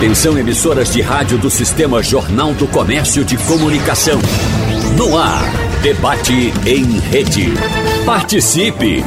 Atenção emissoras de rádio do Sistema Jornal do Comércio de Comunicação. No ar, debate em rede. Participe!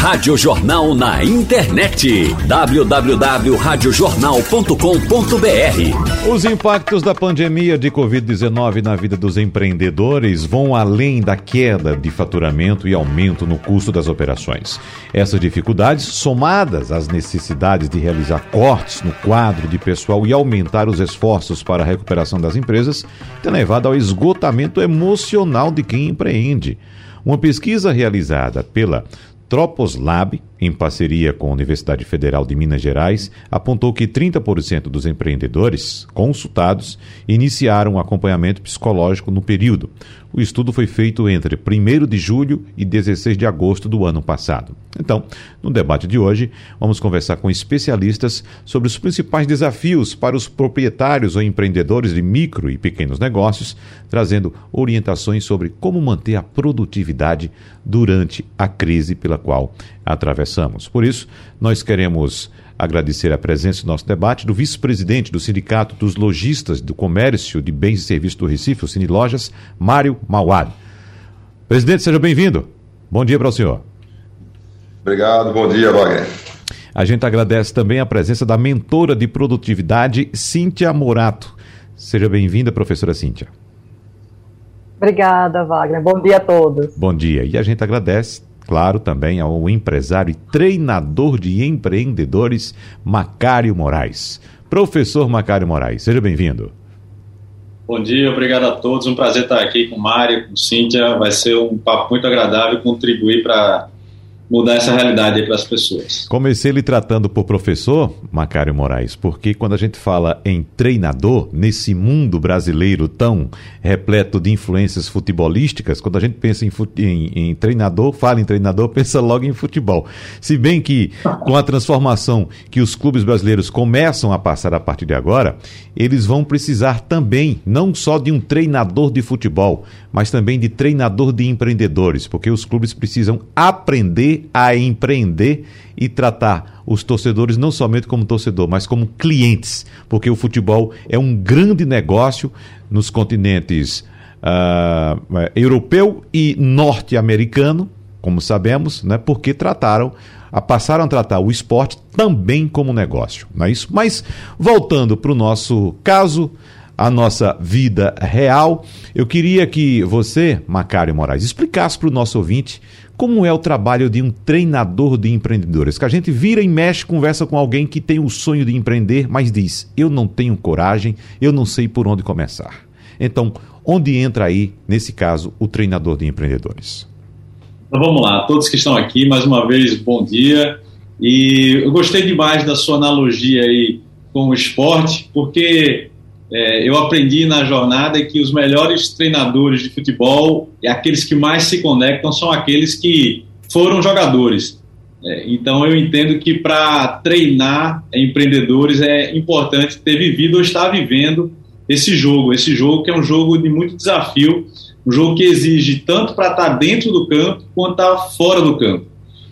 Rádio Jornal na internet. www.radiojornal.com.br Os impactos da pandemia de Covid-19 na vida dos empreendedores vão além da queda de faturamento e aumento no custo das operações. Essas dificuldades, somadas às necessidades de realizar cortes no quadro de pessoal e aumentar os esforços para a recuperação das empresas, têm levado ao esgotamento emocional de quem empreende. Uma pesquisa realizada pela Troposlab, em parceria com a Universidade Federal de Minas Gerais, apontou que 30% dos empreendedores consultados iniciaram acompanhamento psicológico no período. O estudo foi feito entre 1 de julho e 16 de agosto do ano passado. Então, no debate de hoje, vamos conversar com especialistas sobre os principais desafios para os proprietários ou empreendedores de micro e pequenos negócios, trazendo orientações sobre como manter a produtividade durante a crise pela qual atravessamos. Por isso, nós queremos agradecer a presença no nosso debate do vice-presidente do Sindicato dos Lojistas do Comércio de Bens e Serviços do Recife, o Cine Lojas, Mário Mauad. Presidente, seja bem-vindo. Bom dia para o senhor. Obrigado, bom dia, Wagner. A gente agradece também a presença da mentora de produtividade, Cíntia Morato. Seja bem-vinda, professora Cíntia. Obrigada, Wagner. Bom dia a todos. Bom dia. E a gente agradece claro, também ao empresário e treinador de empreendedores, Macário Moraes. Professor Macário Moraes, seja bem-vindo. Bom dia, obrigado a todos. Um prazer estar aqui com o Mário, com Cíntia. Vai ser um papo muito agradável contribuir para mudar essa realidade para as pessoas. Comecei lhe tratando por professor, Macário Moraes, porque quando a gente fala em treinador, nesse mundo brasileiro tão repleto de influências futebolísticas, quando a gente pensa em, em, em treinador, fala em treinador, pensa logo em futebol. Se bem que com a transformação que os clubes brasileiros começam a passar a partir de agora, eles vão precisar também, não só de um treinador de futebol, mas também de treinador de empreendedores, porque os clubes precisam aprender a empreender e tratar os torcedores não somente como torcedor, mas como clientes, porque o futebol é um grande negócio nos continentes uh, europeu e norte-americano, como sabemos, né, porque trataram passaram a tratar o esporte também como negócio, não é isso? Mas voltando para o nosso caso, a nossa vida real, eu queria que você, Macário Moraes, explicasse para o nosso ouvinte como é o trabalho de um treinador de empreendedores? Que a gente vira e mexe, conversa com alguém que tem o sonho de empreender, mas diz: eu não tenho coragem, eu não sei por onde começar. Então, onde entra aí, nesse caso, o treinador de empreendedores? Então vamos lá, todos que estão aqui, mais uma vez, bom dia. E eu gostei demais da sua analogia aí com o esporte, porque é, eu aprendi na jornada que os melhores treinadores de futebol e aqueles que mais se conectam são aqueles que foram jogadores. É, então eu entendo que para treinar empreendedores é importante ter vivido ou estar vivendo esse jogo, esse jogo que é um jogo de muito desafio, um jogo que exige tanto para estar dentro do campo quanto estar fora do campo.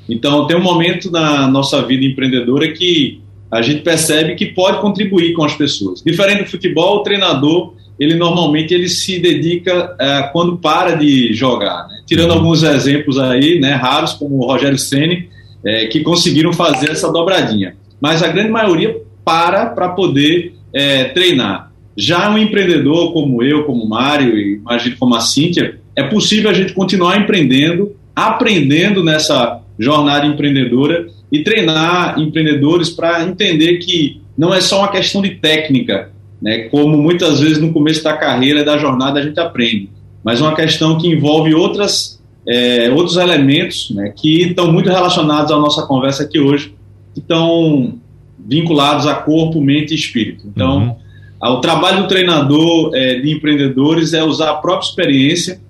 Então tem um momento na nossa vida empreendedora que a gente percebe que pode contribuir com as pessoas. Diferente do futebol, o treinador ele normalmente ele se dedica uh, quando para de jogar. Né? Tirando alguns exemplos aí, né, raros, como o Rogério Ceni, é, que conseguiram fazer essa dobradinha. Mas a grande maioria para para poder é, treinar. Já um empreendedor como eu, como o Mário e imagino como a Cíntia, é possível a gente continuar empreendendo, aprendendo nessa jornada empreendedora e treinar empreendedores para entender que não é só uma questão de técnica, né, como muitas vezes no começo da carreira, da jornada, a gente aprende, mas uma questão que envolve outras, é, outros elementos né, que estão muito relacionados à nossa conversa aqui hoje, que estão vinculados a corpo, mente e espírito. Então, uhum. o trabalho do treinador é, de empreendedores é usar a própria experiência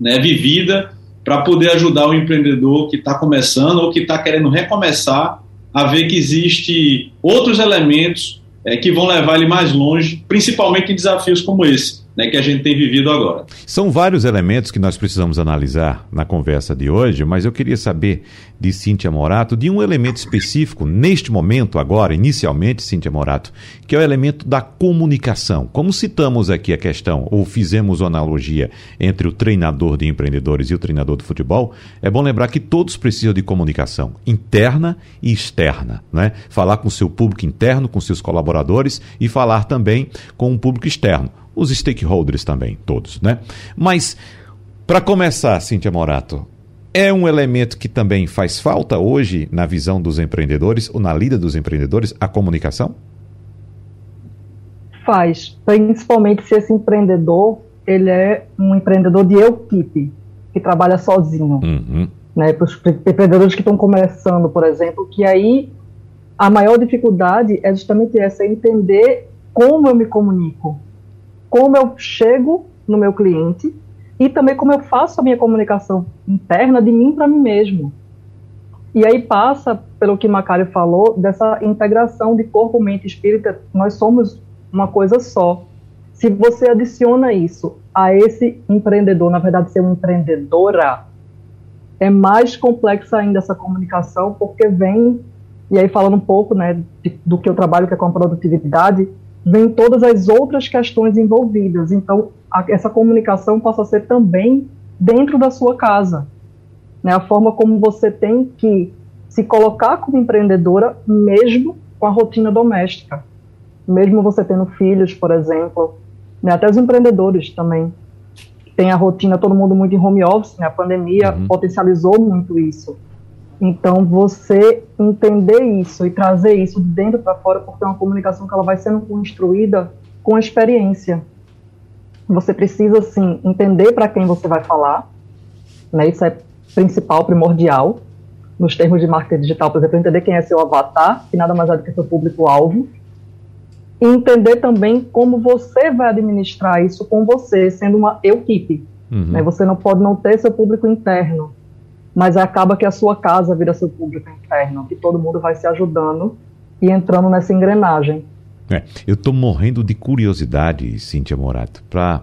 né, vivida para poder ajudar o empreendedor que está começando ou que está querendo recomeçar a ver que existe outros elementos é, que vão levar ele mais longe, principalmente em desafios como esse, né, que a gente tem vivido agora. São vários elementos que nós precisamos analisar na conversa de hoje, mas eu queria saber de Cíntia Morato de um elemento específico neste momento, agora, inicialmente, Cíntia Morato, que é o elemento da comunicação. Como citamos aqui a questão, ou fizemos uma analogia entre o treinador de empreendedores e o treinador de futebol, é bom lembrar que todos precisam de comunicação interna e externa. Né? Falar com o seu público interno, com seus colaboradores e falar também com o público externo os stakeholders também, todos, né? Mas, para começar, Cíntia Morato, é um elemento que também faz falta hoje na visão dos empreendedores ou na lida dos empreendedores, a comunicação? Faz, principalmente se esse empreendedor ele é um empreendedor de equipe, que trabalha sozinho. Uhum. Né, para os empreendedores que estão começando, por exemplo, que aí a maior dificuldade é justamente essa, é entender como eu me comunico, como eu chego no meu cliente e também como eu faço a minha comunicação interna de mim para mim mesmo. E aí passa pelo que Macário falou, dessa integração de corpo, mente e espírito, nós somos uma coisa só. Se você adiciona isso a esse empreendedor, na verdade ser uma empreendedora, é mais complexa ainda essa comunicação, porque vem, e aí falando um pouco né, de, do que eu trabalho, que é com a produtividade, vem todas as outras questões envolvidas. Então, a, essa comunicação passa a ser também dentro da sua casa. Né? A forma como você tem que se colocar como empreendedora, mesmo com a rotina doméstica. Mesmo você tendo filhos, por exemplo. Né? Até os empreendedores também. Tem a rotina, todo mundo muito em home office, né? a pandemia uhum. potencializou muito isso. Então, você entender isso e trazer isso de dentro para fora, porque é uma comunicação que ela vai sendo construída com a experiência. Você precisa, sim, entender para quem você vai falar, né? Isso é principal, primordial. Nos termos de marketing digital, por exemplo, entender quem é seu avatar, que nada mais é do que seu público-alvo. E entender também como você vai administrar isso com você, sendo uma equipe. Uhum. Né? Você não pode não ter seu público interno, mas acaba que a sua casa vira seu público interno, que todo mundo vai se ajudando e entrando nessa engrenagem. É, eu estou morrendo de curiosidade, Cíntia Morato, para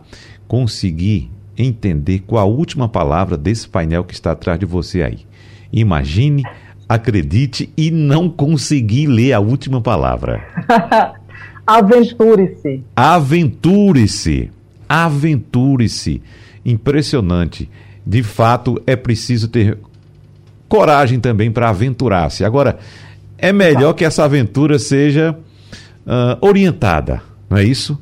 conseguir entender qual a última palavra desse painel que está atrás de você aí. Imagine, acredite e não consegui ler a última palavra. Aventure-se. Aventure-se. Aventure-se. Impressionante de fato é preciso ter coragem também para aventurar-se. Agora, é melhor que essa aventura seja uh, orientada, não é isso?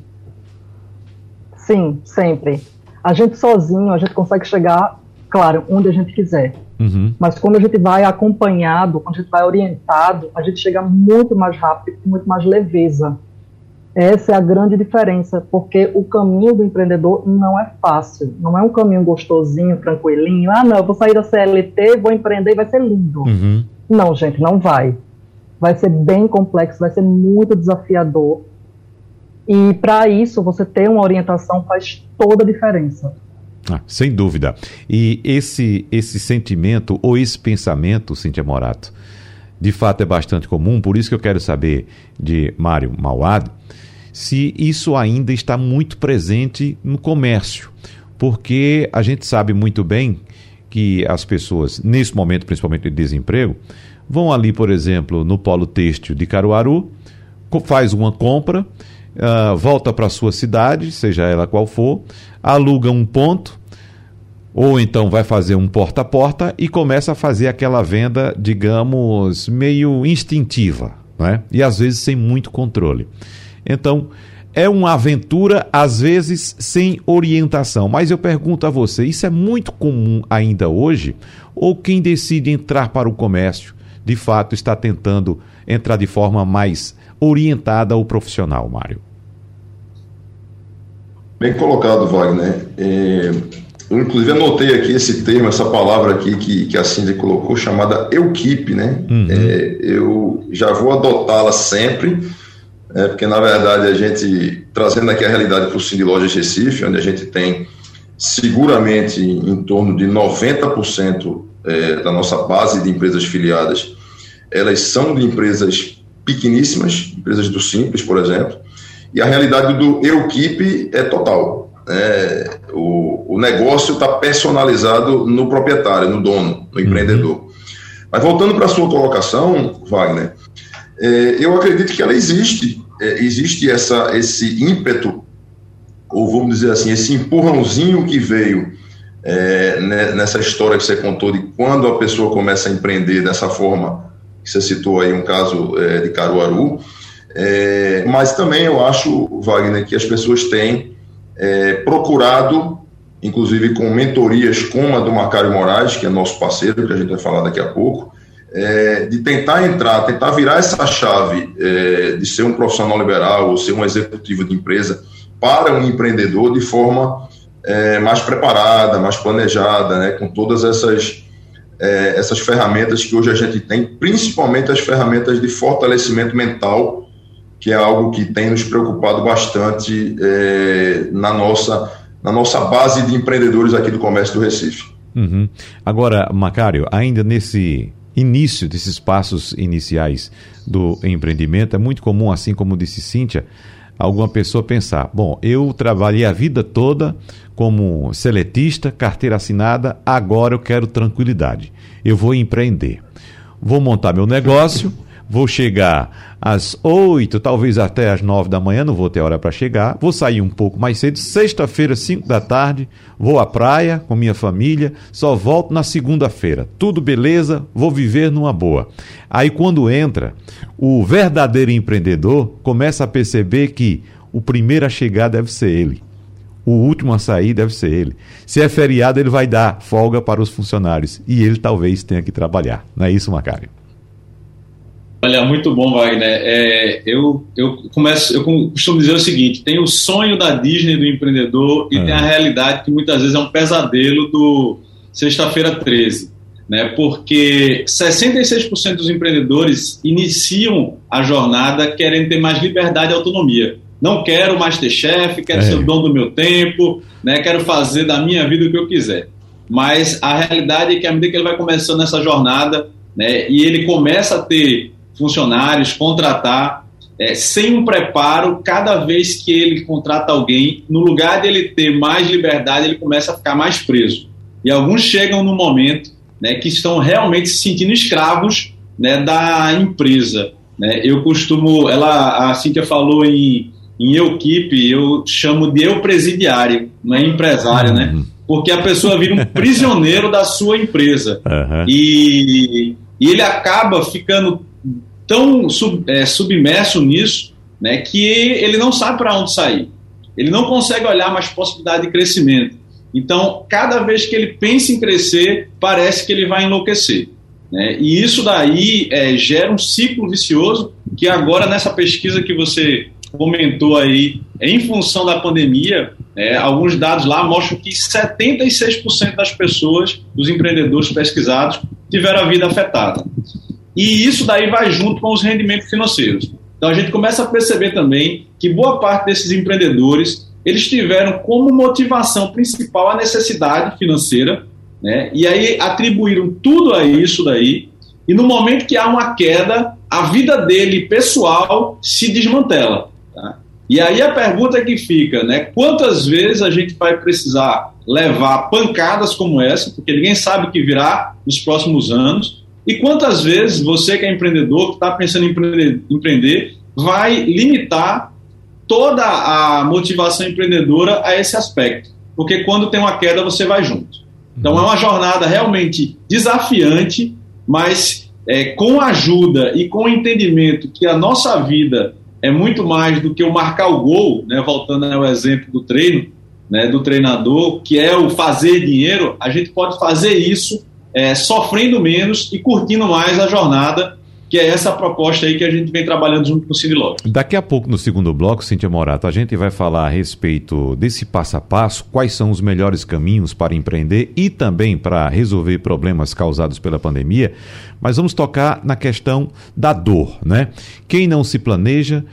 Sim, sempre. A gente sozinho, a gente consegue chegar, claro, onde a gente quiser. Uhum. Mas quando a gente vai acompanhado, quando a gente vai orientado, a gente chega muito mais rápido, com muito mais leveza. Essa é a grande diferença, porque o caminho do empreendedor não é fácil, não é um caminho gostosinho, tranquilinho. Ah, não, eu vou sair da CLT, vou empreender e vai ser lindo. Uhum. Não, gente, não vai. Vai ser bem complexo, vai ser muito desafiador. E para isso, você ter uma orientação faz toda a diferença. Ah, sem dúvida. E esse, esse sentimento ou esse pensamento, Cintia Morato, de fato é bastante comum, por isso que eu quero saber de Mário Mauad se isso ainda está muito presente no comércio, porque a gente sabe muito bem que as pessoas, nesse momento principalmente de desemprego, vão ali, por exemplo, no polo têxtil de Caruaru, faz uma compra, uh, volta para a sua cidade, seja ela qual for, aluga um ponto, ou então vai fazer um porta a porta e começa a fazer aquela venda, digamos, meio instintiva, né? e às vezes sem muito controle. Então, é uma aventura, às vezes, sem orientação. Mas eu pergunto a você: isso é muito comum ainda hoje? Ou quem decide entrar para o comércio, de fato, está tentando entrar de forma mais orientada ao profissional, Mário? Bem colocado, Wagner. É, eu, inclusive, anotei aqui esse termo, essa palavra aqui que, que a Cindy colocou, chamada equipe, né? Uhum. É, eu já vou adotá-la sempre é, porque na verdade a gente, trazendo aqui a realidade para o Cindy Lojas Recife, onde a gente tem seguramente em torno de 90% é, da nossa base de empresas filiadas, elas são de empresas pequeníssimas, empresas do Simples, por exemplo, e a realidade do Equipe é total. é, o, o negócio está personalizado no proprietário, no dono, no uhum. empreendedor. Mas voltando para a sua colocação, Wagner, é, eu acredito que ela existe, existe essa, esse ímpeto, ou vamos dizer assim, esse empurrãozinho que veio é, né, nessa história que você contou de quando a pessoa começa a empreender dessa forma, que você citou aí um caso é, de Caruaru, é, mas também eu acho, Wagner, que as pessoas têm é, procurado, inclusive com mentorias como a do Macário Moraes, que é nosso parceiro, que a gente vai falar daqui a pouco, é, de tentar entrar, tentar virar essa chave é, de ser um profissional liberal ou ser um executivo de empresa para um empreendedor de forma é, mais preparada, mais planejada, né, com todas essas, é, essas ferramentas que hoje a gente tem, principalmente as ferramentas de fortalecimento mental que é algo que tem nos preocupado bastante é, na, nossa, na nossa base de empreendedores aqui do comércio do Recife. Uhum. Agora, Macário, ainda nesse início desses passos iniciais do empreendimento, é muito comum, assim como disse Cíntia, alguma pessoa pensar: bom, eu trabalhei a vida toda como seletista, carteira assinada, agora eu quero tranquilidade. Eu vou empreender. Vou montar meu negócio vou chegar às 8, talvez até às 9 da manhã, não vou ter hora para chegar. Vou sair um pouco mais cedo, sexta-feira, 5 da tarde, vou à praia com minha família, só volto na segunda-feira. Tudo beleza, vou viver numa boa. Aí quando entra, o verdadeiro empreendedor começa a perceber que o primeiro a chegar deve ser ele. O último a sair deve ser ele. Se é feriado, ele vai dar folga para os funcionários. E ele talvez tenha que trabalhar. Não é isso, Macário? Olha, muito bom, Wagner. É, eu, eu começo, eu costumo dizer o seguinte: tem o sonho da Disney do empreendedor e é. tem a realidade que muitas vezes é um pesadelo do sexta-feira 13. Né, porque 66% dos empreendedores iniciam a jornada querendo ter mais liberdade e autonomia. Não quero mais ter chefe, quero é. ser o dono do meu tempo, né, quero fazer da minha vida o que eu quiser. Mas a realidade é que à medida que ele vai começando essa jornada, né, e ele começa a ter funcionários, contratar, é, sem um preparo, cada vez que ele contrata alguém, no lugar de ele ter mais liberdade, ele começa a ficar mais preso. E alguns chegam no momento né, que estão realmente se sentindo escravos né, da empresa. Né? Eu costumo, ela, a Cíntia falou em, em equipe, eu chamo de eu presidiário, não é empresário, né? Uhum. Porque a pessoa vira um prisioneiro da sua empresa. Uhum. E, e ele acaba ficando tão sub, é, submerso nisso né, que ele não sabe para onde sair. Ele não consegue olhar mais possibilidade de crescimento. Então, cada vez que ele pensa em crescer, parece que ele vai enlouquecer. Né? E isso daí é, gera um ciclo vicioso que agora, nessa pesquisa que você comentou aí, em função da pandemia, é, alguns dados lá mostram que 76% das pessoas, dos empreendedores pesquisados, tiveram a vida afetada. E isso daí vai junto com os rendimentos financeiros. Então a gente começa a perceber também que boa parte desses empreendedores eles tiveram como motivação principal a necessidade financeira, né? E aí atribuíram tudo a isso daí. E no momento que há uma queda, a vida dele pessoal se desmantela. Tá? E aí a pergunta que fica, né? Quantas vezes a gente vai precisar levar pancadas como essa, porque ninguém sabe o que virá nos próximos anos, e quantas vezes você que é empreendedor, que está pensando em empreender, empreender, vai limitar toda a motivação empreendedora a esse aspecto? Porque quando tem uma queda, você vai junto. Então é uma jornada realmente desafiante, mas é, com ajuda e com entendimento que a nossa vida é muito mais do que o marcar o gol, né, voltando ao exemplo do treino, né, do treinador, que é o fazer dinheiro, a gente pode fazer isso é, sofrendo menos e curtindo mais a jornada, que é essa proposta aí que a gente vem trabalhando junto com o Cine Daqui a pouco, no segundo bloco, Cintia Morato, a gente vai falar a respeito desse passo a passo, quais são os melhores caminhos para empreender e também para resolver problemas causados pela pandemia, mas vamos tocar na questão da dor, né? Quem não se planeja,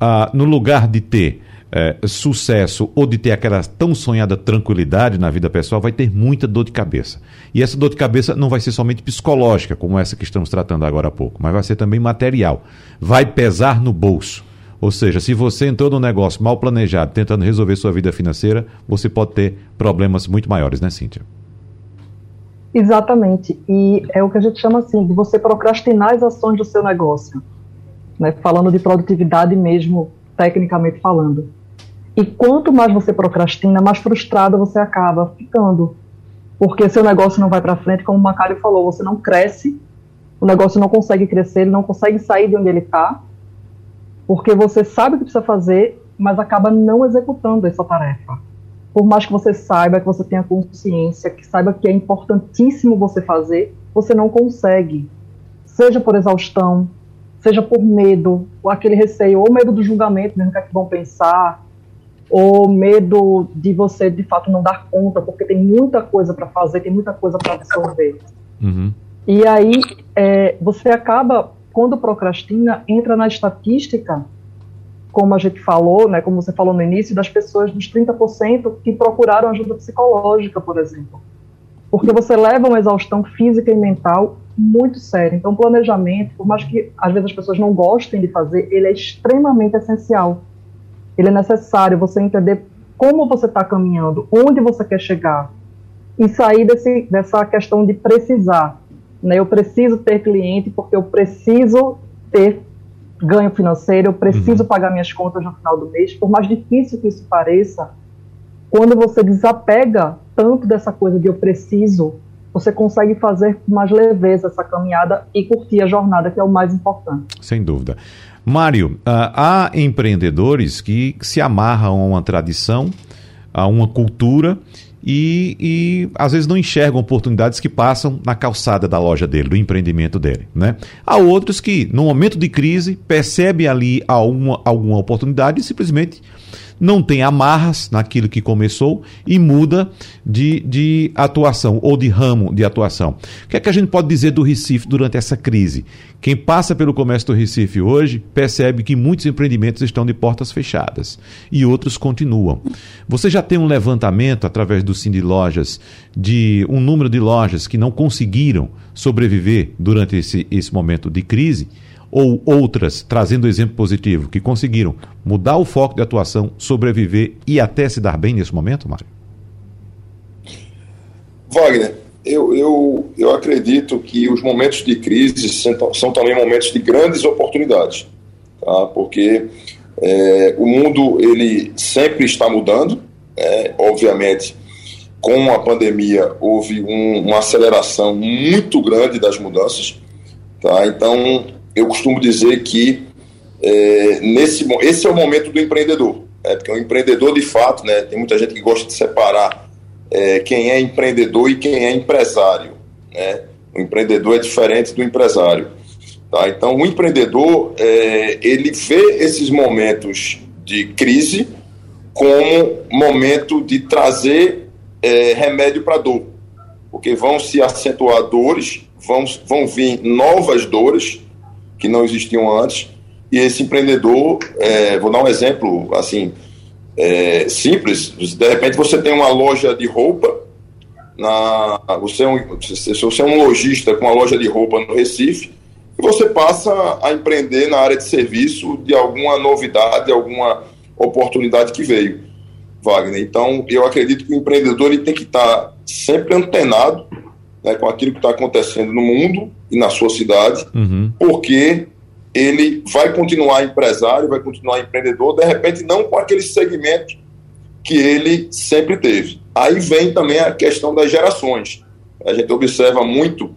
ah, no lugar de ter é, sucesso ou de ter aquela tão sonhada tranquilidade na vida pessoal, vai ter muita dor de cabeça. E essa dor de cabeça não vai ser somente psicológica, como essa que estamos tratando agora há pouco, mas vai ser também material. Vai pesar no bolso. Ou seja, se você entrou num negócio mal planejado, tentando resolver sua vida financeira, você pode ter problemas muito maiores, né, Cíntia? Exatamente. E é o que a gente chama assim, de você procrastinar as ações do seu negócio. Né? Falando de produtividade mesmo, tecnicamente falando. E quanto mais você procrastina, mais frustrado você acaba ficando. Porque seu negócio não vai para frente, como o Macário falou, você não cresce, o negócio não consegue crescer, ele não consegue sair de onde ele está, porque você sabe o que precisa fazer, mas acaba não executando essa tarefa por mais que você saiba, que você tenha consciência, que saiba que é importantíssimo você fazer, você não consegue. Seja por exaustão, seja por medo, ou aquele receio, ou medo do julgamento, mesmo que, é que vão pensar, ou medo de você de fato não dar conta, porque tem muita coisa para fazer, tem muita coisa para absorver. Uhum. E aí é, você acaba, quando procrastina, entra na estatística como a gente falou, né, como você falou no início, das pessoas dos 30% que procuraram ajuda psicológica, por exemplo. Porque você leva uma exaustão física e mental muito séria. Então, o planejamento, por mais que às vezes as pessoas não gostem de fazer, ele é extremamente essencial. Ele é necessário você entender como você está caminhando, onde você quer chegar e sair desse, dessa questão de precisar. Né? Eu preciso ter cliente porque eu preciso ter ganho financeiro, eu preciso uhum. pagar minhas contas no final do mês, por mais difícil que isso pareça, quando você desapega tanto dessa coisa de eu preciso, você consegue fazer com mais leveza essa caminhada e curtir a jornada, que é o mais importante. Sem dúvida. Mário, uh, há empreendedores que se amarram a uma tradição, a uma cultura e, e, às vezes não enxergam oportunidades que passam na calçada da loja dele, do empreendimento dele. Né? Há outros que, no momento de crise, percebem ali alguma, alguma oportunidade e simplesmente não tem amarras naquilo que começou e muda de, de atuação ou de ramo de atuação. O que é que a gente pode dizer do Recife durante essa crise? Quem passa pelo comércio do Recife hoje percebe que muitos empreendimentos estão de portas fechadas e outros continuam. Você já tem um levantamento através do Cindy Lojas de um número de lojas que não conseguiram sobreviver durante esse, esse momento de crise? Ou outras, trazendo exemplo positivo, que conseguiram mudar o foco de atuação, sobreviver e até se dar bem nesse momento, Mário? Wagner, eu, eu, eu acredito que os momentos de crise são, são também momentos de grandes oportunidades, tá? porque é, o mundo ele sempre está mudando, é, obviamente com a pandemia houve um, uma aceleração muito grande das mudanças, tá? então eu costumo dizer que é, nesse, esse é o momento do empreendedor. Né? Porque o empreendedor, de fato, né, tem muita gente que gosta de separar é, quem é empreendedor e quem é empresário. Né? O empreendedor é diferente do empresário. Tá? Então, o empreendedor, é, ele vê esses momentos de crise como momento de trazer é, remédio para dor. Porque vão se acentuar dores, vão, vão vir novas dores, que não existiam antes. E esse empreendedor, é, vou dar um exemplo assim é, simples. De repente você tem uma loja de roupa, na, você, é um, se você é um lojista com uma loja de roupa no Recife, e você passa a empreender na área de serviço de alguma novidade, alguma oportunidade que veio, Wagner. Então, eu acredito que o empreendedor ele tem que estar sempre antenado né, com aquilo que está acontecendo no mundo e na sua cidade, uhum. porque ele vai continuar empresário, vai continuar empreendedor, de repente não com aquele segmento que ele sempre teve. Aí vem também a questão das gerações. A gente observa muito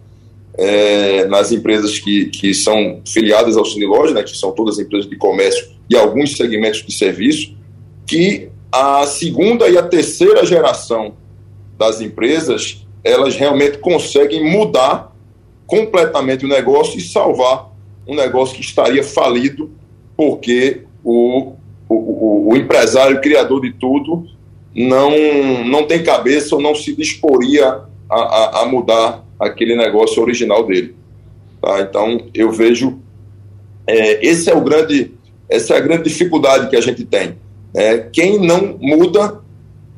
é, nas empresas que, que são filiadas ao Cineloja, né, que são todas empresas de comércio e alguns segmentos de serviço, que a segunda e a terceira geração das empresas elas realmente conseguem mudar completamente o negócio e salvar um negócio que estaria falido porque o, o, o, empresário, o criador de tudo, não, não tem cabeça ou não se disporia a, a, a mudar aquele negócio original dele. Tá? Então, eu vejo é, esse é o grande, essa é a grande dificuldade que a gente tem. É, quem não muda,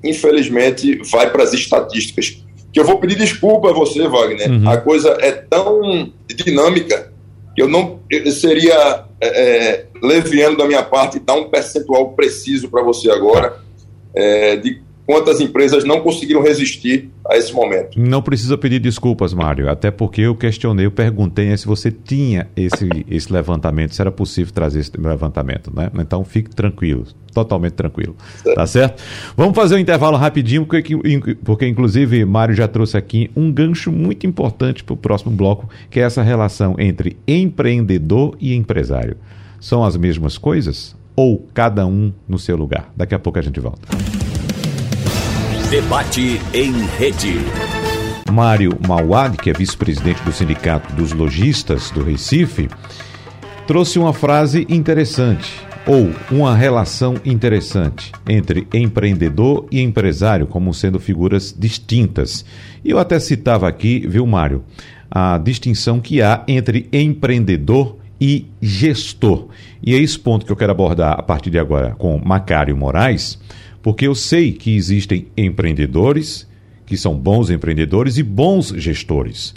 infelizmente, vai para as estatísticas que eu vou pedir desculpa a você, Wagner. Uhum. A coisa é tão dinâmica que eu não seria é, é, leviano da minha parte dar um percentual preciso para você agora é, de quantas empresas não conseguiram resistir a esse momento. Não precisa pedir desculpas, Mário, até porque eu questionei, eu perguntei né, se você tinha esse, esse levantamento, se era possível trazer esse levantamento, né? Então fique tranquilo, totalmente tranquilo, certo. tá certo? Vamos fazer um intervalo rapidinho, porque, porque inclusive Mário já trouxe aqui um gancho muito importante para o próximo bloco, que é essa relação entre empreendedor e empresário. São as mesmas coisas? Ou cada um no seu lugar? Daqui a pouco a gente volta. Debate em rede. Mário Mauad, que é vice-presidente do Sindicato dos Lojistas do Recife, trouxe uma frase interessante, ou uma relação interessante, entre empreendedor e empresário como sendo figuras distintas. E eu até citava aqui, viu, Mário, a distinção que há entre empreendedor e gestor. E é esse ponto que eu quero abordar a partir de agora com Macário Moraes porque eu sei que existem empreendedores que são bons empreendedores e bons gestores.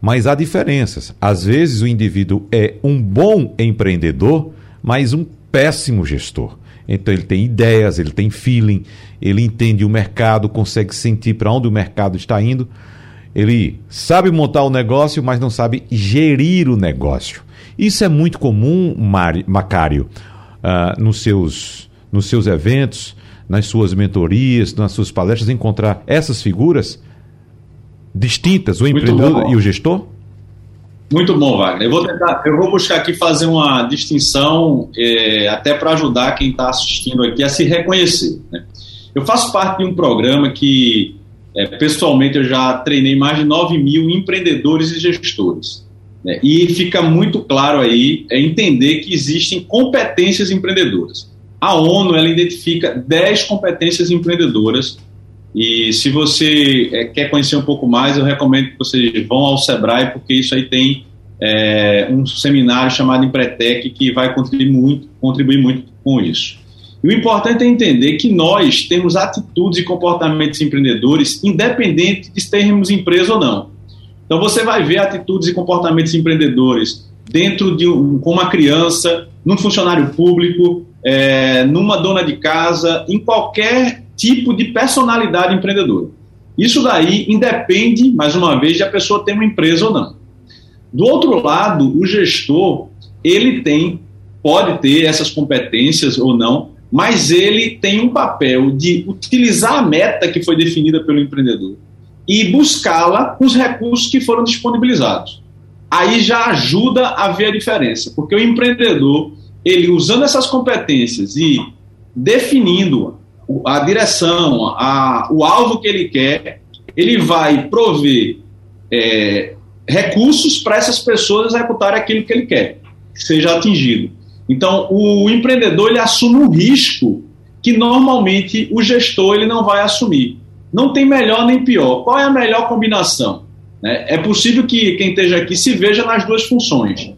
Mas há diferenças. Às vezes o indivíduo é um bom empreendedor, mas um péssimo gestor. Então ele tem ideias, ele tem feeling, ele entende o mercado, consegue sentir para onde o mercado está indo. Ele sabe montar o negócio, mas não sabe gerir o negócio. Isso é muito comum, Macário, uh, nos, seus, nos seus eventos, nas suas mentorias, nas suas palestras, encontrar essas figuras distintas, o Muito empreendedor bom. e o gestor? Muito bom, Wagner. Eu vou tentar, eu vou buscar aqui fazer uma distinção é, até para ajudar quem está assistindo aqui a se reconhecer. Né? Eu faço parte de um programa que, é, pessoalmente, eu já treinei mais de 9 mil empreendedores e gestores. Né? E fica muito claro aí é, entender que existem competências empreendedoras. A ONU ela identifica 10 competências empreendedoras e se você é, quer conhecer um pouco mais, eu recomendo que vocês vão ao Sebrae, porque isso aí tem é, um seminário chamado Empretec que vai contribuir muito, contribuir muito com isso. E o importante é entender que nós temos atitudes e comportamentos empreendedores, independente de termos empresa ou não. Então você vai ver atitudes e comportamentos empreendedores dentro de um, com uma criança, num funcionário público, é, numa dona de casa, em qualquer tipo de personalidade empreendedora. Isso daí independe, mais uma vez, de a pessoa ter uma empresa ou não. Do outro lado, o gestor, ele tem, pode ter essas competências ou não, mas ele tem um papel de utilizar a meta que foi definida pelo empreendedor e buscá-la com os recursos que foram disponibilizados. Aí já ajuda a ver a diferença, porque o empreendedor, ele usando essas competências e definindo a direção, a, o alvo que ele quer, ele vai prover é, recursos para essas pessoas executarem aquilo que ele quer, que seja atingido. Então, o empreendedor ele assume um risco que normalmente o gestor ele não vai assumir. Não tem melhor nem pior. Qual é a melhor combinação? Né? É possível que quem esteja aqui se veja nas duas funções.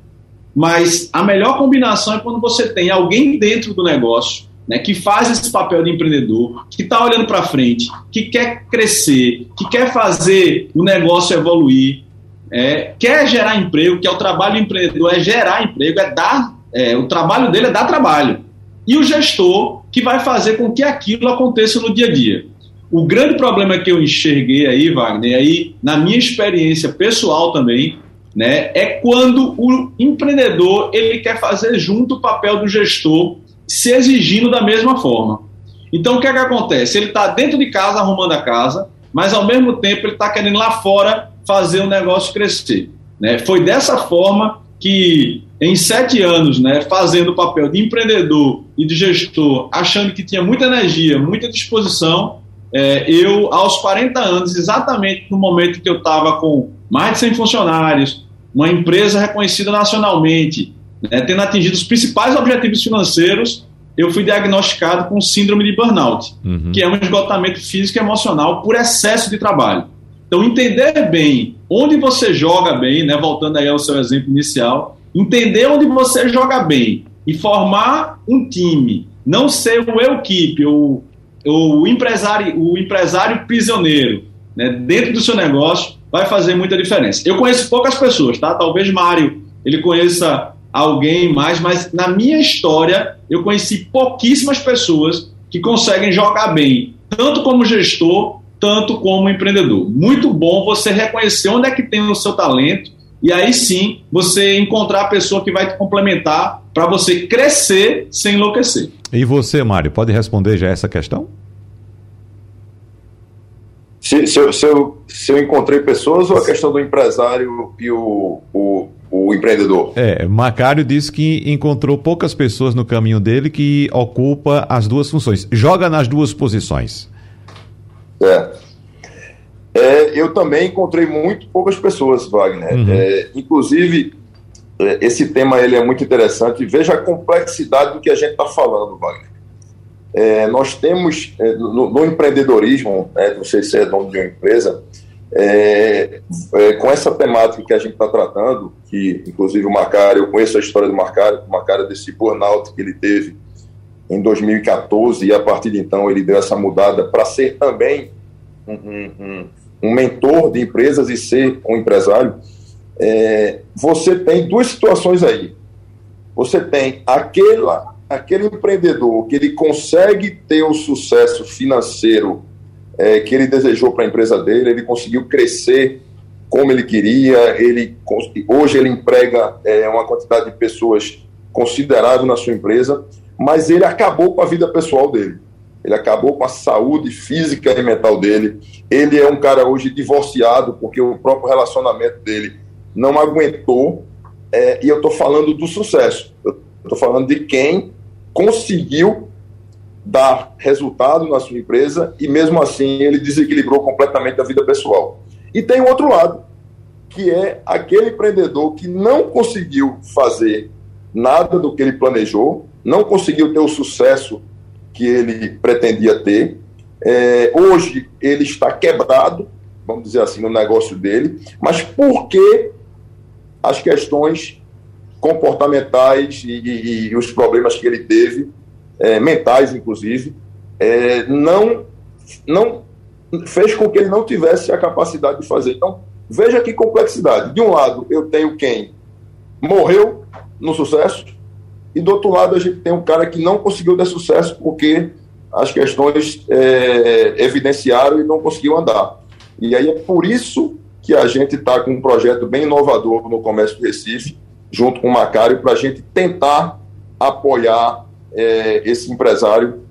Mas a melhor combinação é quando você tem alguém dentro do negócio né, que faz esse papel de empreendedor, que está olhando para frente, que quer crescer, que quer fazer o negócio evoluir, é, quer gerar emprego, que é o trabalho do empreendedor, é gerar emprego, é dar, é, o trabalho dele é dar trabalho. E o gestor que vai fazer com que aquilo aconteça no dia a dia. O grande problema que eu enxerguei aí, Wagner, aí na minha experiência pessoal também, né, é quando o empreendedor ele quer fazer junto o papel do gestor, se exigindo da mesma forma. Então, o que é que acontece? Ele está dentro de casa arrumando a casa, mas ao mesmo tempo ele está querendo lá fora fazer o negócio crescer. Né? Foi dessa forma que, em sete anos, né, fazendo o papel de empreendedor e de gestor, achando que tinha muita energia, muita disposição, é, eu, aos 40 anos, exatamente no momento que eu estava com mais de 100 funcionários, uma empresa reconhecida nacionalmente, né, tendo atingido os principais objetivos financeiros, eu fui diagnosticado com síndrome de burnout, uhum. que é um esgotamento físico e emocional por excesso de trabalho. Então, entender bem onde você joga bem, né, voltando aí ao seu exemplo inicial, entender onde você joga bem e formar um time, não ser o equipe, o, o empresário, o empresário prisioneiro, né, dentro do seu negócio, vai fazer muita diferença. Eu conheço poucas pessoas, tá? Talvez Mário ele conheça alguém mais, mas na minha história eu conheci pouquíssimas pessoas que conseguem jogar bem, tanto como gestor, tanto como empreendedor. Muito bom você reconhecer onde é que tem o seu talento e aí sim você encontrar a pessoa que vai te complementar para você crescer sem enlouquecer. E você, Mário, pode responder já essa questão? Se, se, eu, se, eu, se eu encontrei pessoas ou a questão do empresário e o, o, o empreendedor? É, Macário disse que encontrou poucas pessoas no caminho dele que ocupa as duas funções. Joga nas duas posições. É. é eu também encontrei muito poucas pessoas, Wagner. Uhum. É, inclusive, é, esse tema ele é muito interessante. Veja a complexidade do que a gente está falando, Wagner. É, nós temos é, no, no, empreendedorismo, né, você ser dono de uma empresa, é, é, com essa temática que a gente está tratando, que inclusive o Macário, eu conheço a história do Macário, o Macário desse burnout que ele teve em 2014 e a partir de então ele deu essa mudada para ser também um, um, um, mentor de empresas e ser um empresário. É, você tem duas situações aí. Você tem aquela, aquele empreendedor que ele consegue ter o sucesso financeiro é, que ele desejou para a empresa dele, ele conseguiu crescer como ele queria, ele hoje ele emprega é, uma quantidade de pessoas considerável na sua empresa, mas ele acabou com a vida pessoal dele. Ele acabou com a saúde física e mental dele. Ele é um cara hoje divorciado porque o próprio relacionamento dele não aguentou. É, e eu estou falando do sucesso. Eu estou falando de quem conseguiu dar resultado na sua empresa e mesmo assim ele desequilibrou completamente a vida pessoal. E tem o outro lado, que é aquele empreendedor que não conseguiu fazer nada do que ele planejou, não conseguiu ter o sucesso que ele pretendia ter. É, hoje ele está quebrado, vamos dizer assim, no negócio dele, mas por que as questões comportamentais e, e, e os problemas que ele teve é, mentais, inclusive, é, não, não fez com que ele não tivesse a capacidade de fazer. Então, veja que complexidade. De um lado, eu tenho quem morreu no sucesso, e do outro lado, a gente tem um cara que não conseguiu ter sucesso porque as questões é, evidenciaram e não conseguiu andar. E aí é por isso que a gente está com um projeto bem inovador no comércio do Recife, junto com o Macário, para a gente tentar apoiar é, esse empresário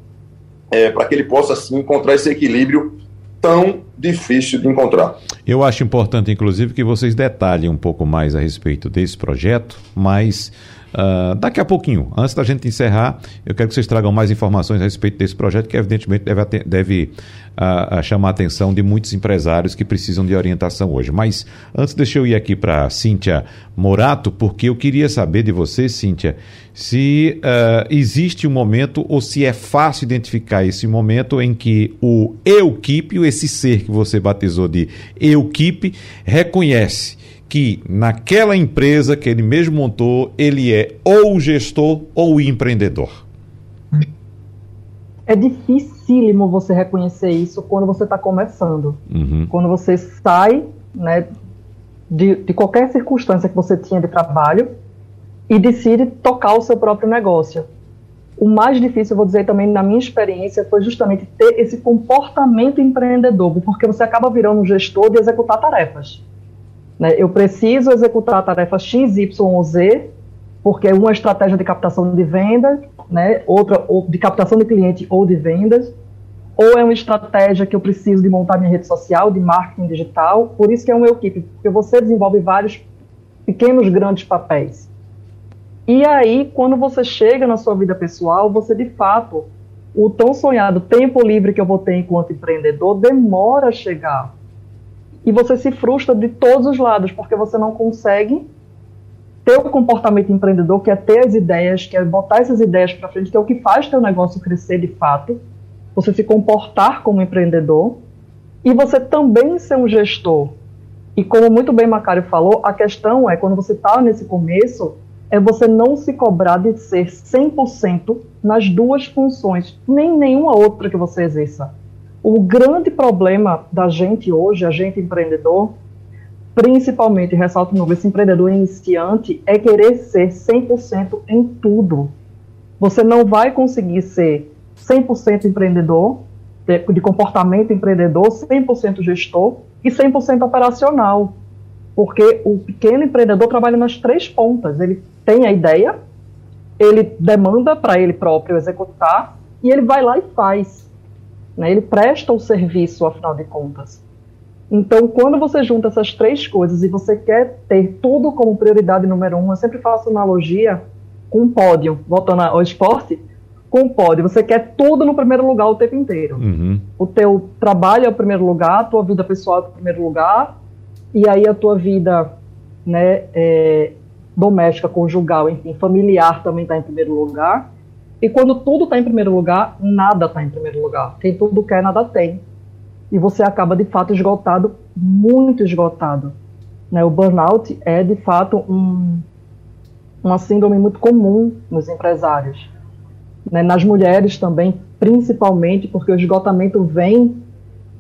é, para que ele possa assim encontrar esse equilíbrio tão difícil de encontrar. Eu acho importante, inclusive, que vocês detalhem um pouco mais a respeito desse projeto, mas Uh, daqui a pouquinho, antes da gente encerrar, eu quero que vocês tragam mais informações a respeito desse projeto, que evidentemente deve, deve uh, chamar a atenção de muitos empresários que precisam de orientação hoje. Mas antes, deixa eu ir aqui para Cíntia Morato, porque eu queria saber de você, Cíntia, se uh, existe um momento ou se é fácil identificar esse momento em que o Euquipe, esse ser que você batizou de Euquipe, reconhece que naquela empresa que ele mesmo montou, ele é ou gestor ou empreendedor? É dificílimo você reconhecer isso quando você está começando. Uhum. Quando você sai né, de, de qualquer circunstância que você tinha de trabalho e decide tocar o seu próprio negócio. O mais difícil, eu vou dizer também, na minha experiência, foi justamente ter esse comportamento empreendedor, porque você acaba virando um gestor de executar tarefas. Né? Eu preciso executar a tarefa X, Y ou Z, porque é uma estratégia de captação de vendas, né? outra de captação de cliente ou de vendas, ou é uma estratégia que eu preciso de montar minha rede social, de marketing digital, por isso que é uma equipe, porque você desenvolve vários pequenos, grandes papéis. E aí, quando você chega na sua vida pessoal, você de fato, o tão sonhado tempo livre que eu vou ter enquanto empreendedor demora a chegar e você se frustra de todos os lados, porque você não consegue ter o comportamento empreendedor, que é ter as ideias, que é botar essas ideias para frente, que é o que faz teu negócio crescer de fato, você se comportar como empreendedor e você também ser um gestor. E como muito bem Macário falou, a questão é, quando você está nesse começo, é você não se cobrar de ser 100% nas duas funções, nem nenhuma outra que você exerça. O grande problema da gente hoje, a gente empreendedor, principalmente, ressalto novo, esse empreendedor iniciante é querer ser 100% em tudo. Você não vai conseguir ser 100% empreendedor, de, comportamento empreendedor, 100% gestor e 100% operacional. Porque o pequeno empreendedor trabalha nas três pontas. Ele tem a ideia, ele demanda para ele próprio executar e ele vai lá e faz. Né? Ele presta o serviço, afinal de contas. Então, quando você junta essas três coisas e você quer ter tudo como prioridade número um, eu sempre faço analogia com um pódio, voltando ao esporte, com o pódio. Você quer tudo no primeiro lugar o tempo inteiro. Uhum. O teu trabalho é o primeiro lugar, a tua vida pessoal é o primeiro lugar, e aí a tua vida né, é, doméstica, conjugal, enfim, familiar também está em primeiro lugar. E quando tudo está em primeiro lugar, nada está em primeiro lugar. Quem tudo quer, nada tem. E você acaba, de fato, esgotado, muito esgotado. Né? O burnout é, de fato, um, uma síndrome muito comum nos empresários. Né? Nas mulheres também, principalmente, porque o esgotamento vem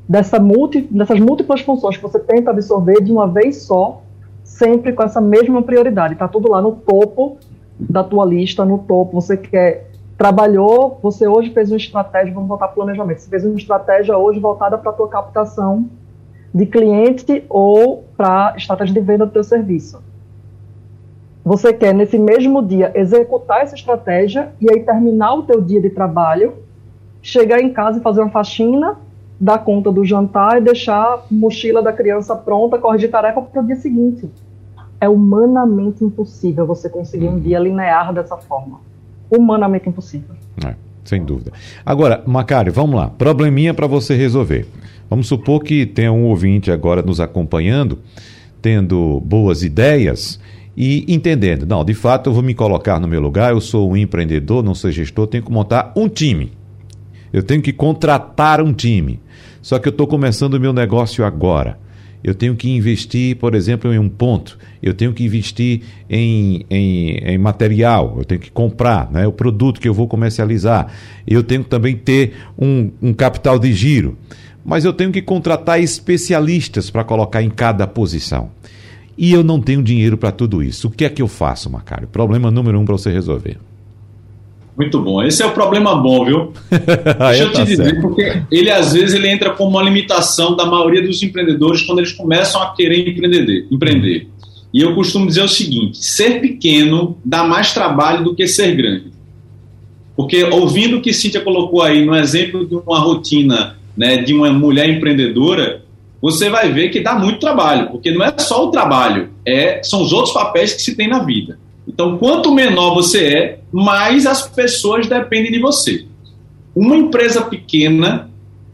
dessa multi, dessas múltiplas funções que você tenta absorver de uma vez só, sempre com essa mesma prioridade. Está tudo lá no topo da tua lista, no topo. Você quer trabalhou, você hoje fez uma estratégia, vamos voltar para o planejamento, você fez uma estratégia hoje voltada para a tua captação de cliente ou para estratégia de venda do teu serviço. Você quer, nesse mesmo dia, executar essa estratégia e aí terminar o teu dia de trabalho, chegar em casa e fazer uma faxina, dar conta do jantar e deixar a mochila da criança pronta, corrigir tarefa para o dia seguinte. É humanamente impossível você conseguir um dia linear dessa forma humanamente impossível. É, sem dúvida. Agora, Macário, vamos lá. Probleminha para você resolver. Vamos supor que tenha um ouvinte agora nos acompanhando, tendo boas ideias e entendendo, não, de fato eu vou me colocar no meu lugar, eu sou um empreendedor, não sou gestor, tenho que montar um time. Eu tenho que contratar um time. Só que eu estou começando o meu negócio agora eu tenho que investir, por exemplo, em um ponto, eu tenho que investir em, em, em, material, eu tenho que comprar né, o produto que eu vou comercializar, eu tenho que também ter um, um capital de giro, mas eu tenho que contratar especialistas para colocar em cada posição. E eu não tenho dinheiro para tudo isso. O que é que eu faço, Macário? Problema número um para você resolver. Muito bom. Esse é o problema bom, viu? Deixa eu te tá dizer, certo. porque ele às vezes ele entra como uma limitação da maioria dos empreendedores quando eles começam a querer empreender. empreender. E eu costumo dizer o seguinte: ser pequeno dá mais trabalho do que ser grande. Porque ouvindo o que Cíntia colocou aí no exemplo de uma rotina né, de uma mulher empreendedora, você vai ver que dá muito trabalho, porque não é só o trabalho, é, são os outros papéis que se tem na vida. Então, quanto menor você é, mais as pessoas dependem de você. Uma empresa pequena,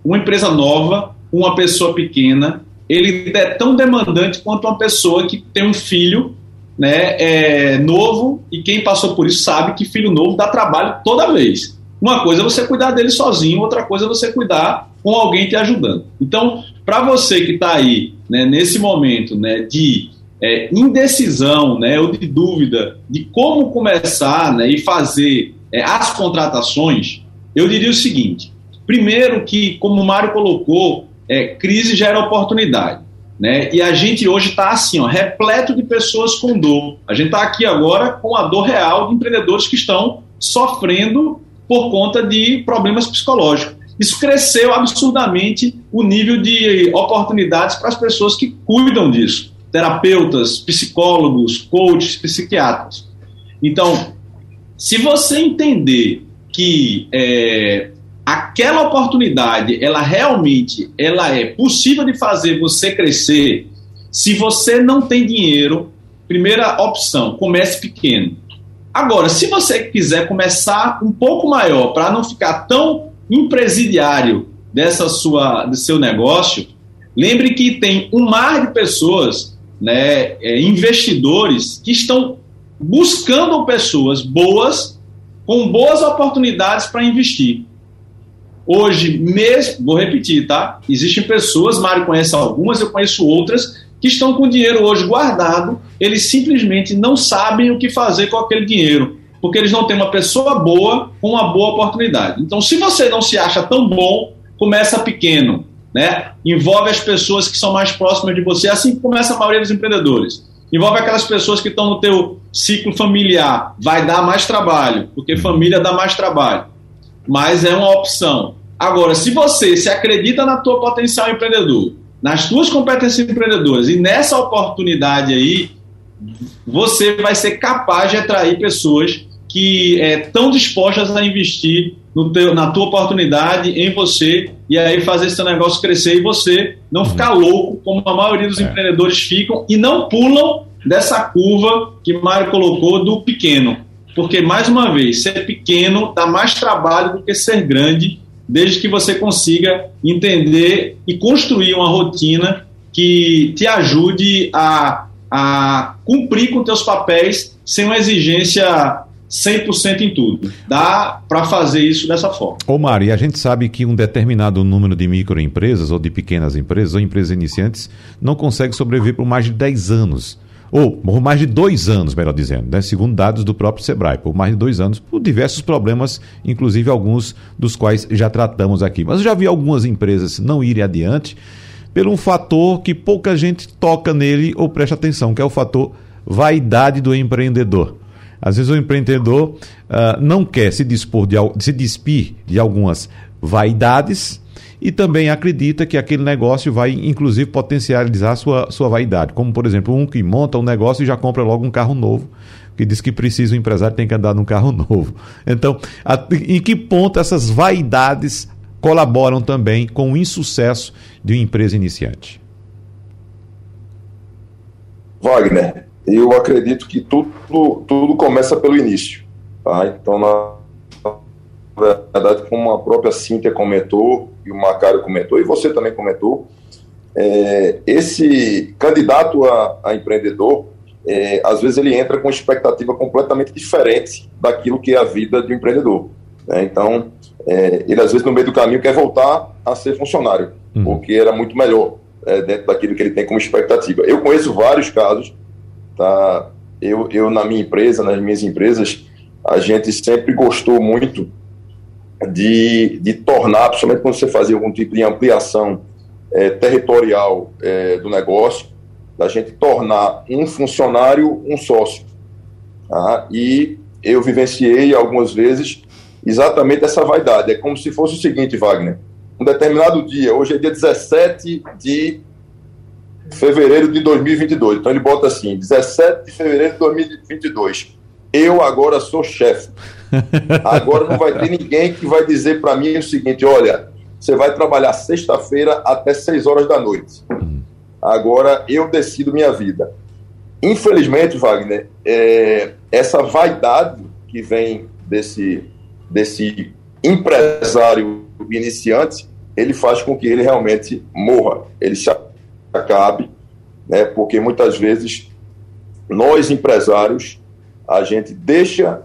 uma empresa nova, uma pessoa pequena, ele é tão demandante quanto uma pessoa que tem um filho né, é, novo e quem passou por isso sabe que filho novo dá trabalho toda vez. Uma coisa é você cuidar dele sozinho, outra coisa é você cuidar com alguém te ajudando. Então, para você que está aí né, nesse momento né, de é, indecisão né, ou de dúvida de como começar né, e fazer é, as contratações, eu diria o seguinte: primeiro, que, como o Mário colocou, é, crise gera oportunidade. Né? E a gente hoje está assim, ó, repleto de pessoas com dor. A gente está aqui agora com a dor real de empreendedores que estão sofrendo por conta de problemas psicológicos. Isso cresceu absurdamente o nível de oportunidades para as pessoas que cuidam disso terapeutas, psicólogos, coaches, psiquiatras. Então, se você entender que é, aquela oportunidade, ela realmente, ela é possível de fazer você crescer, se você não tem dinheiro, primeira opção, comece pequeno. Agora, se você quiser começar um pouco maior, para não ficar tão impresidiário dessa sua, do seu negócio, lembre que tem um mar de pessoas né, é, investidores que estão buscando pessoas boas, com boas oportunidades para investir. Hoje mesmo, vou repetir, tá? Existem pessoas, Mário conhece algumas, eu conheço outras, que estão com dinheiro hoje guardado, eles simplesmente não sabem o que fazer com aquele dinheiro, porque eles não têm uma pessoa boa com uma boa oportunidade. Então, se você não se acha tão bom, começa pequeno né? Envolve as pessoas que são mais próximas de você, assim que começa a maioria dos empreendedores. Envolve aquelas pessoas que estão no teu ciclo familiar. Vai dar mais trabalho, porque uhum. família dá mais trabalho. Mas é uma opção. Agora, se você se acredita na tua potencial empreendedor, nas tuas competências empreendedoras e nessa oportunidade aí, você vai ser capaz de atrair pessoas que estão é, dispostas a investir no teu, na tua oportunidade, em você, e aí fazer esse negócio crescer e você não uhum. ficar louco, como a maioria dos é. empreendedores ficam, e não pulam dessa curva que Mário colocou do pequeno. Porque, mais uma vez, ser pequeno dá mais trabalho do que ser grande, desde que você consiga entender e construir uma rotina que te ajude a, a cumprir com teus papéis sem uma exigência 100% em tudo. Dá para fazer isso dessa forma. Ô Mari, a gente sabe que um determinado número de microempresas ou de pequenas empresas ou empresas iniciantes não consegue sobreviver por mais de 10 anos. Ou por mais de dois anos, melhor dizendo, né? segundo dados do próprio Sebrae, por mais de dois anos, por diversos problemas, inclusive alguns dos quais já tratamos aqui. Mas eu já vi algumas empresas não irem adiante por um fator que pouca gente toca nele ou presta atenção, que é o fator vaidade do empreendedor. Às vezes o empreendedor uh, não quer se dispor de se despir de algumas vaidades e também acredita que aquele negócio vai, inclusive, potencializar sua, sua vaidade. Como, por exemplo, um que monta um negócio e já compra logo um carro novo, que diz que precisa, o empresário tem que andar num carro novo. Então, a, em que ponto essas vaidades colaboram também com o insucesso de uma empresa iniciante? Wagner, eu acredito que tudo, tudo começa pelo início. Tá? Então, na verdade, como a própria Cíntia comentou, e o Macário comentou, e você também comentou, é, esse candidato a, a empreendedor, é, às vezes ele entra com expectativa completamente diferente daquilo que é a vida de um empreendedor. Né? Então, é, ele às vezes no meio do caminho quer voltar a ser funcionário, uhum. porque era muito melhor é, dentro daquilo que ele tem como expectativa. Eu conheço vários casos Tá? Eu, eu, na minha empresa, nas minhas empresas, a gente sempre gostou muito de, de tornar, principalmente quando você fazia algum tipo de ampliação é, territorial é, do negócio, da gente tornar um funcionário um sócio. Tá? E eu vivenciei algumas vezes exatamente essa vaidade. É como se fosse o seguinte, Wagner. Um determinado dia, hoje é dia 17 de fevereiro de 2022. Então ele bota assim, 17 de fevereiro de 2022. Eu agora sou chefe. Agora não vai ter ninguém que vai dizer para mim o seguinte: olha, você vai trabalhar sexta-feira até 6 horas da noite. Agora eu decido minha vida. Infelizmente, Wagner, é, essa vaidade que vem desse, desse empresário iniciante, ele faz com que ele realmente morra. Ele se acabe, né, porque muitas vezes nós empresários a gente deixa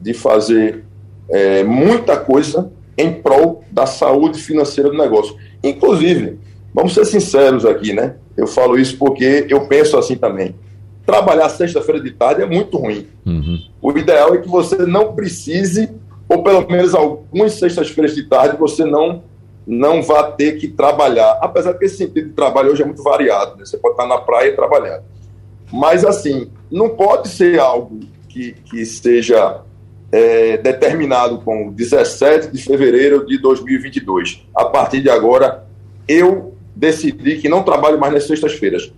de fazer é, muita coisa em prol da saúde financeira do negócio. Inclusive, vamos ser sinceros aqui, né? Eu falo isso porque eu penso assim também. Trabalhar sexta-feira de tarde é muito ruim. Uhum. O ideal é que você não precise, ou pelo menos algumas sextas-feiras de tarde, você não não vá ter que trabalhar. Apesar que esse sentido de trabalho hoje é muito variado, né? você pode estar na praia e trabalhar. Mas, assim, não pode ser algo que, que seja é, determinado com 17 de fevereiro de 2022. A partir de agora, eu decidi que não trabalho mais nas sextas-feiras.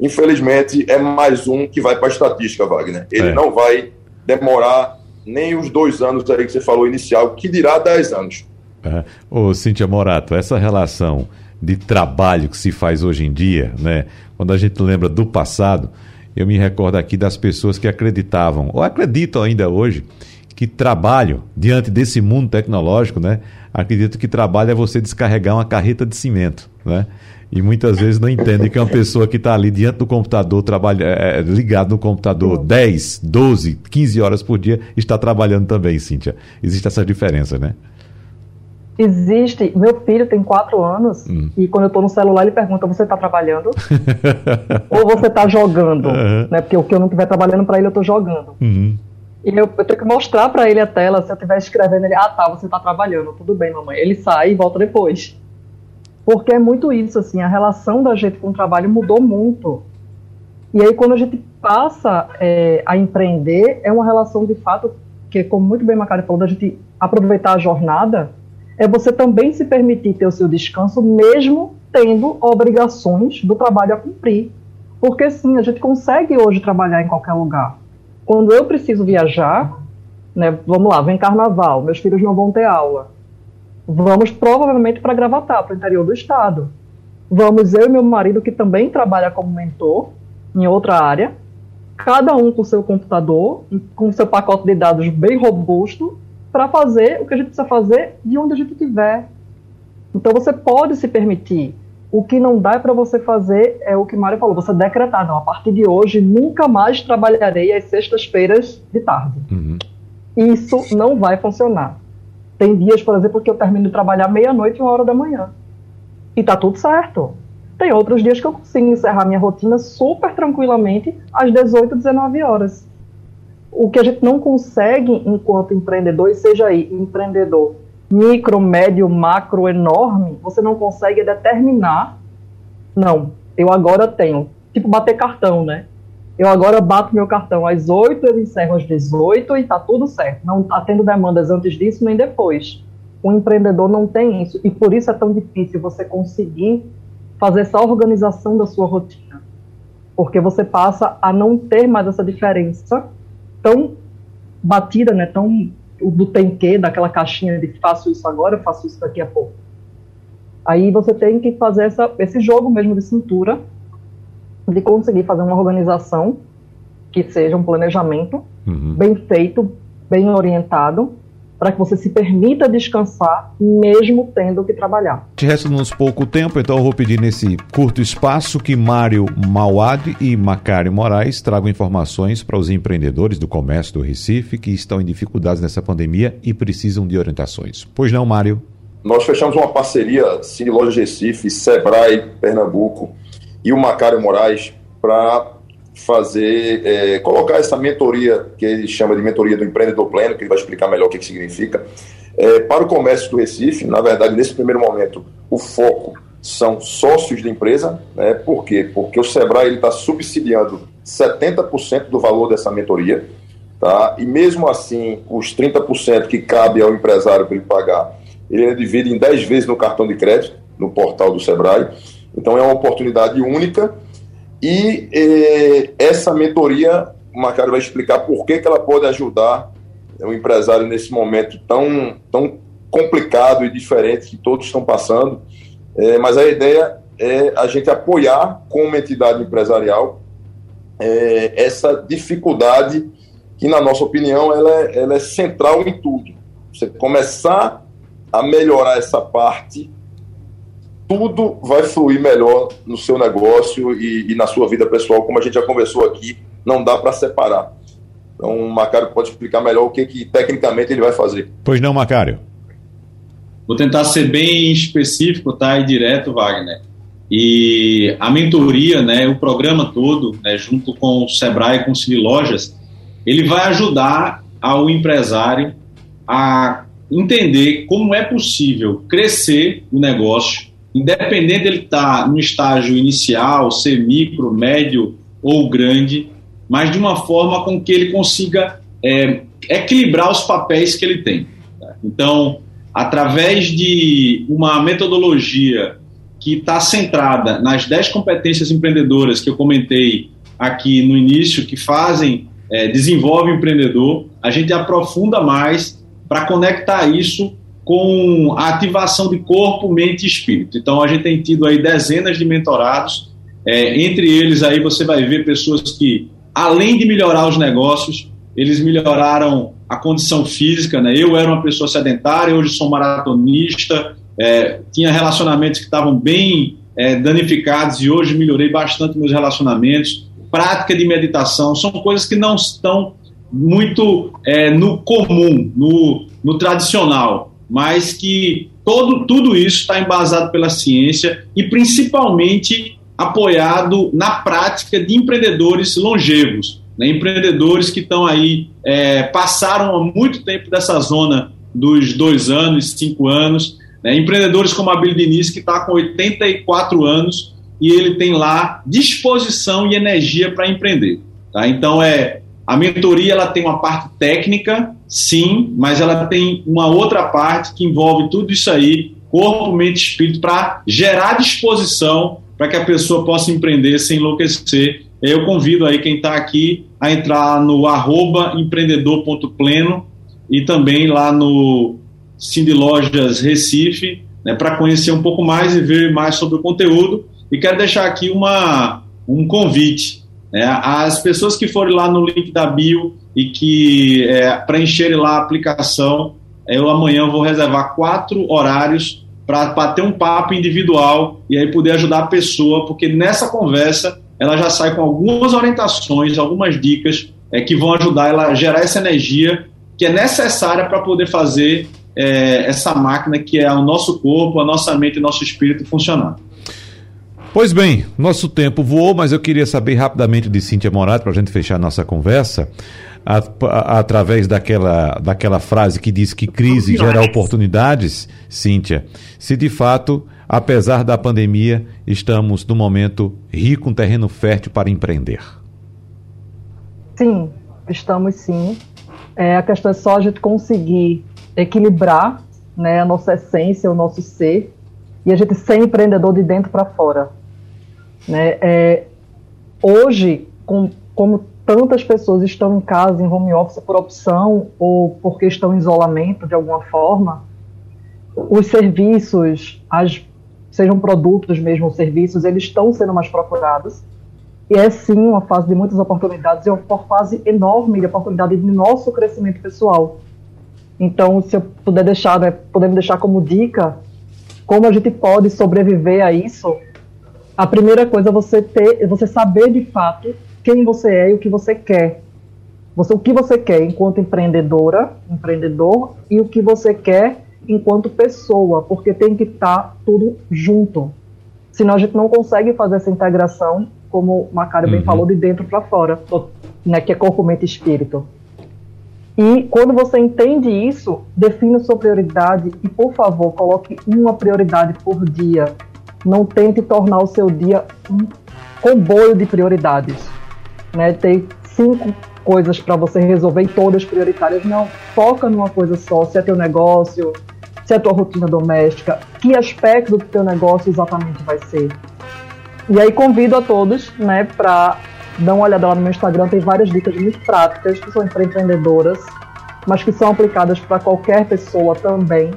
Infelizmente, é mais um que vai para a estatística, Wagner. Ele é. não vai demorar nem os dois anos aí que você falou inicial, que dirá dez anos. Uhum. Ô, Cíntia Morato, essa relação de trabalho que se faz hoje em dia, né? Quando a gente lembra do passado, eu me recordo aqui das pessoas que acreditavam, ou acreditam ainda hoje, que trabalho, diante desse mundo tecnológico, né? Acredito que trabalho é você descarregar uma carreta de cimento, né? E muitas vezes não entendem que é uma pessoa que está ali diante do computador, trabalha, é, é ligado no computador 10, 12, 15 horas por dia, está trabalhando também, Cíntia. Existe essa diferença, né? Existe. Meu filho tem quatro anos hum. e quando eu estou no celular ele pergunta: Você está trabalhando? Ou você está jogando? Uhum. Né? Porque o que eu não estiver trabalhando para ele, eu estou jogando. Uhum. E eu, eu, tenho que mostrar para ele a tela. Se eu estiver escrevendo, ele: Ah, tá, você está trabalhando. Tudo bem, mamãe. Ele sai e volta depois. Porque é muito isso, assim, a relação da gente com o trabalho mudou muito. E aí, quando a gente passa é, a empreender, é uma relação de fato que, como muito bem Macari falou, da gente aproveitar a jornada, é você também se permitir ter o seu descanso, mesmo tendo obrigações do trabalho a cumprir. Porque sim, a gente consegue hoje trabalhar em qualquer lugar. Quando eu preciso viajar, né, vamos lá, vem carnaval, meus filhos não vão ter aula. Vamos provavelmente para Gravatar, para o interior do estado. Vamos eu e meu marido, que também trabalha como mentor em outra área, cada um com seu computador, com seu pacote de dados bem robusto, para fazer o que a gente precisa fazer de onde a gente estiver. Então você pode se permitir. O que não dá para você fazer é o que Mário falou, você decretar, não, a partir de hoje nunca mais trabalharei às sextas-feiras de tarde. Uhum. Isso não vai funcionar. Tem dias, por exemplo, que eu termino de trabalhar meia-noite uma hora da manhã. E tá tudo certo. Tem outros dias que eu consigo encerrar minha rotina super tranquilamente às 18, 19 horas. O que a gente não consegue enquanto empreendedor, e seja aí empreendedor micro, médio, macro, enorme, você não consegue determinar. Não, eu agora tenho. Tipo bater cartão, né? eu agora bato meu cartão às 8, eu encerro às 18 e está tudo certo. Não está tendo demandas antes disso nem depois. O empreendedor não tem isso e por isso é tão difícil você conseguir fazer essa organização da sua rotina. Porque você passa a não ter mais essa diferença tão batida, né, tão do tem que, daquela caixinha de faço isso agora, faço isso daqui a pouco. Aí você tem que fazer essa, esse jogo mesmo de cintura de conseguir fazer uma organização que seja um planejamento uhum. bem feito, bem orientado, para que você se permita descansar, mesmo tendo que trabalhar. Te resta-nos pouco tempo, então eu vou pedir nesse curto espaço que Mário Mauad e Macário Moraes tragam informações para os empreendedores do comércio do Recife que estão em dificuldades nessa pandemia e precisam de orientações. Pois não, Mário? Nós fechamos uma parceria Cine Loja Recife, Sebrae Pernambuco, e o Macário Moraes para fazer, é, colocar essa mentoria, que ele chama de mentoria do empreendedor pleno, que ele vai explicar melhor o que, que significa, é, para o comércio do Recife. Na verdade, nesse primeiro momento, o foco são sócios de empresa. Né? Por quê? Porque o Sebrae está subsidiando 70% do valor dessa mentoria. Tá? E mesmo assim, os 30% que cabe ao empresário para ele pagar, ele divide em 10 vezes no cartão de crédito, no portal do Sebrae. Então é uma oportunidade única e eh, essa mentoria, o Macário vai explicar por que, que ela pode ajudar o empresário nesse momento tão, tão complicado e diferente que todos estão passando. É, mas a ideia é a gente apoiar como entidade empresarial é, essa dificuldade que, na nossa opinião, ela é, ela é central em tudo. Você começar a melhorar essa parte tudo vai fluir melhor no seu negócio e, e, na sua vida pessoal, como a gente já conversou aqui, não dá para separar. Então, o Macário pode explicar melhor o que, que tecnicamente ele vai fazer. Pois não, Macário? Vou tentar ser bem específico, tá? E direto, Wagner. E a mentoria, né, o programa todo, né, junto com o Sebrae e com o Cine Lojas, ele vai ajudar ao empresário a entender como é possível crescer o negócio independente dele estar tá no estágio inicial, ser micro, médio ou grande, mas de uma forma com que ele consiga é, equilibrar os papéis que ele tem. Tá? Então, através de uma metodologia que está centrada nas 10 competências empreendedoras que eu comentei aqui no início, que fazem, é, desenvolve o empreendedor, a gente aprofunda mais para conectar isso com a ativação de corpo, mente e espírito. Então a gente tem tido aí dezenas de mentorados, é, entre eles aí você vai ver pessoas que, além de melhorar os negócios, eles melhoraram a condição física, né? Eu era uma pessoa sedentária, hoje sou maratonista, é, tinha relacionamentos que estavam bem é, danificados e hoje melhorei bastante meus relacionamentos. Prática de meditação são coisas que não estão muito é, no comum, no, no tradicional mas que todo, tudo isso está embasado pela ciência e principalmente apoiado na prática de empreendedores longevos, né? empreendedores que estão aí, é, passaram há muito tempo dessa zona dos dois anos, cinco anos, Né? Empreendedores como a Abílio Diniz, que está com 84 anos e ele tem lá disposição e energia para empreender. Tá? Então, é, a mentoria ela tem uma parte técnica, sim, mas ela tem uma outra parte que envolve tudo isso aí, corpo, mente e espírito, para gerar disposição para que a pessoa possa empreender sem enlouquecer. Eu convido aí quem está aqui a entrar no arroba empreendedor.pleno e também lá no Cindy Lojas Recife, né, para conhecer um pouco mais e ver mais sobre o conteúdo. E quero deixar aqui uma, um convite. Né, as pessoas que forem lá no link da bio e que é, preencherem lá a aplicação, eu amanhã vou reservar quatro horários para bater um papo individual e aí poder ajudar a pessoa, porque nessa conversa ela já sai com algumas orientações, algumas dicas é, que vão ajudar ela a gerar essa energia que é necessária para poder fazer é, essa máquina que é o nosso corpo, a nossa mente e nosso espírito funcionar. Pois bem, nosso tempo voou, mas eu queria saber rapidamente de Cíntia Morato, para a gente fechar nossa conversa, a, a, através daquela, daquela frase que diz que crise gera oportunidades, Cíntia, se de fato, apesar da pandemia, estamos no momento rico, um terreno fértil para empreender. Sim, estamos sim. É, a questão é só a gente conseguir equilibrar né, a nossa essência, o nosso ser, e a gente ser empreendedor de dentro para fora. Né? É, hoje, com, como tantas pessoas estão em casa, em home office, por opção ou porque estão em isolamento de alguma forma, os serviços, as, sejam produtos mesmo, serviços, eles estão sendo mais procurados. E é sim uma fase de muitas oportunidades e uma fase enorme de oportunidade de nosso crescimento pessoal. Então, se eu puder deixar, né, deixar como dica como a gente pode sobreviver a isso, a primeira coisa é você ter, é você saber de fato quem você é e o que você quer. Você, o que você quer enquanto empreendedora, empreendedor, e o que você quer enquanto pessoa, porque tem que estar tá tudo junto. Senão a gente não consegue fazer essa integração como o Macário uhum. bem falou, de dentro para fora, né, que é corpo, mente e espírito. E quando você entende isso, defina sua prioridade e, por favor, coloque uma prioridade por dia. Não tente tornar o seu dia um comboio de prioridades. Né? Tem cinco coisas para você resolver e todas prioritárias. Não, foca numa coisa só, se é teu negócio, se é tua rotina doméstica, que aspecto do teu negócio exatamente vai ser. E aí convido a todos, né, para dar uma olhada lá no meu Instagram, tem várias dicas muito práticas que são para empreendedoras, mas que são aplicadas para qualquer pessoa também,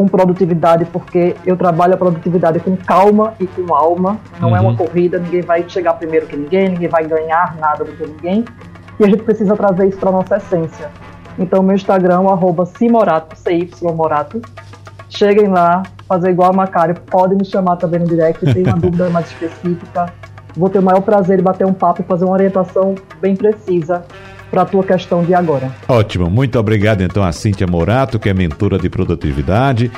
com produtividade, porque eu trabalho a produtividade com calma e com alma, não uhum. é uma uhum. corrida, ninguém vai chegar primeiro que ninguém, ninguém vai ganhar nada do que ninguém, e a gente precisa trazer isso para nossa essência. Então, meu Instagram arroba cimorato, C-Y-Morato. Cheguem lá, fazer igual a Macário, podem me chamar também no direct, se tem uma dúvida mais específica. Vou ter o maior prazer em bater um papo e fazer uma orientação bem precisa para a tua questão de agora. Ótimo, muito obrigado então a Cíntia Morato, que é mentora de produtividade.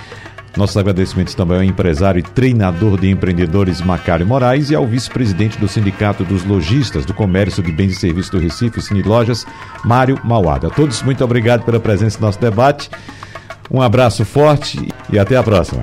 Nossos agradecimentos também ao empresário e treinador de empreendedores Macário Moraes e ao vice-presidente do Sindicato dos Lojistas do Comércio de Bens e Serviços do Recife, Cine Lojas, Mário Mauada. A todos, muito obrigado pela presença no nosso debate. Um abraço forte e até a próxima.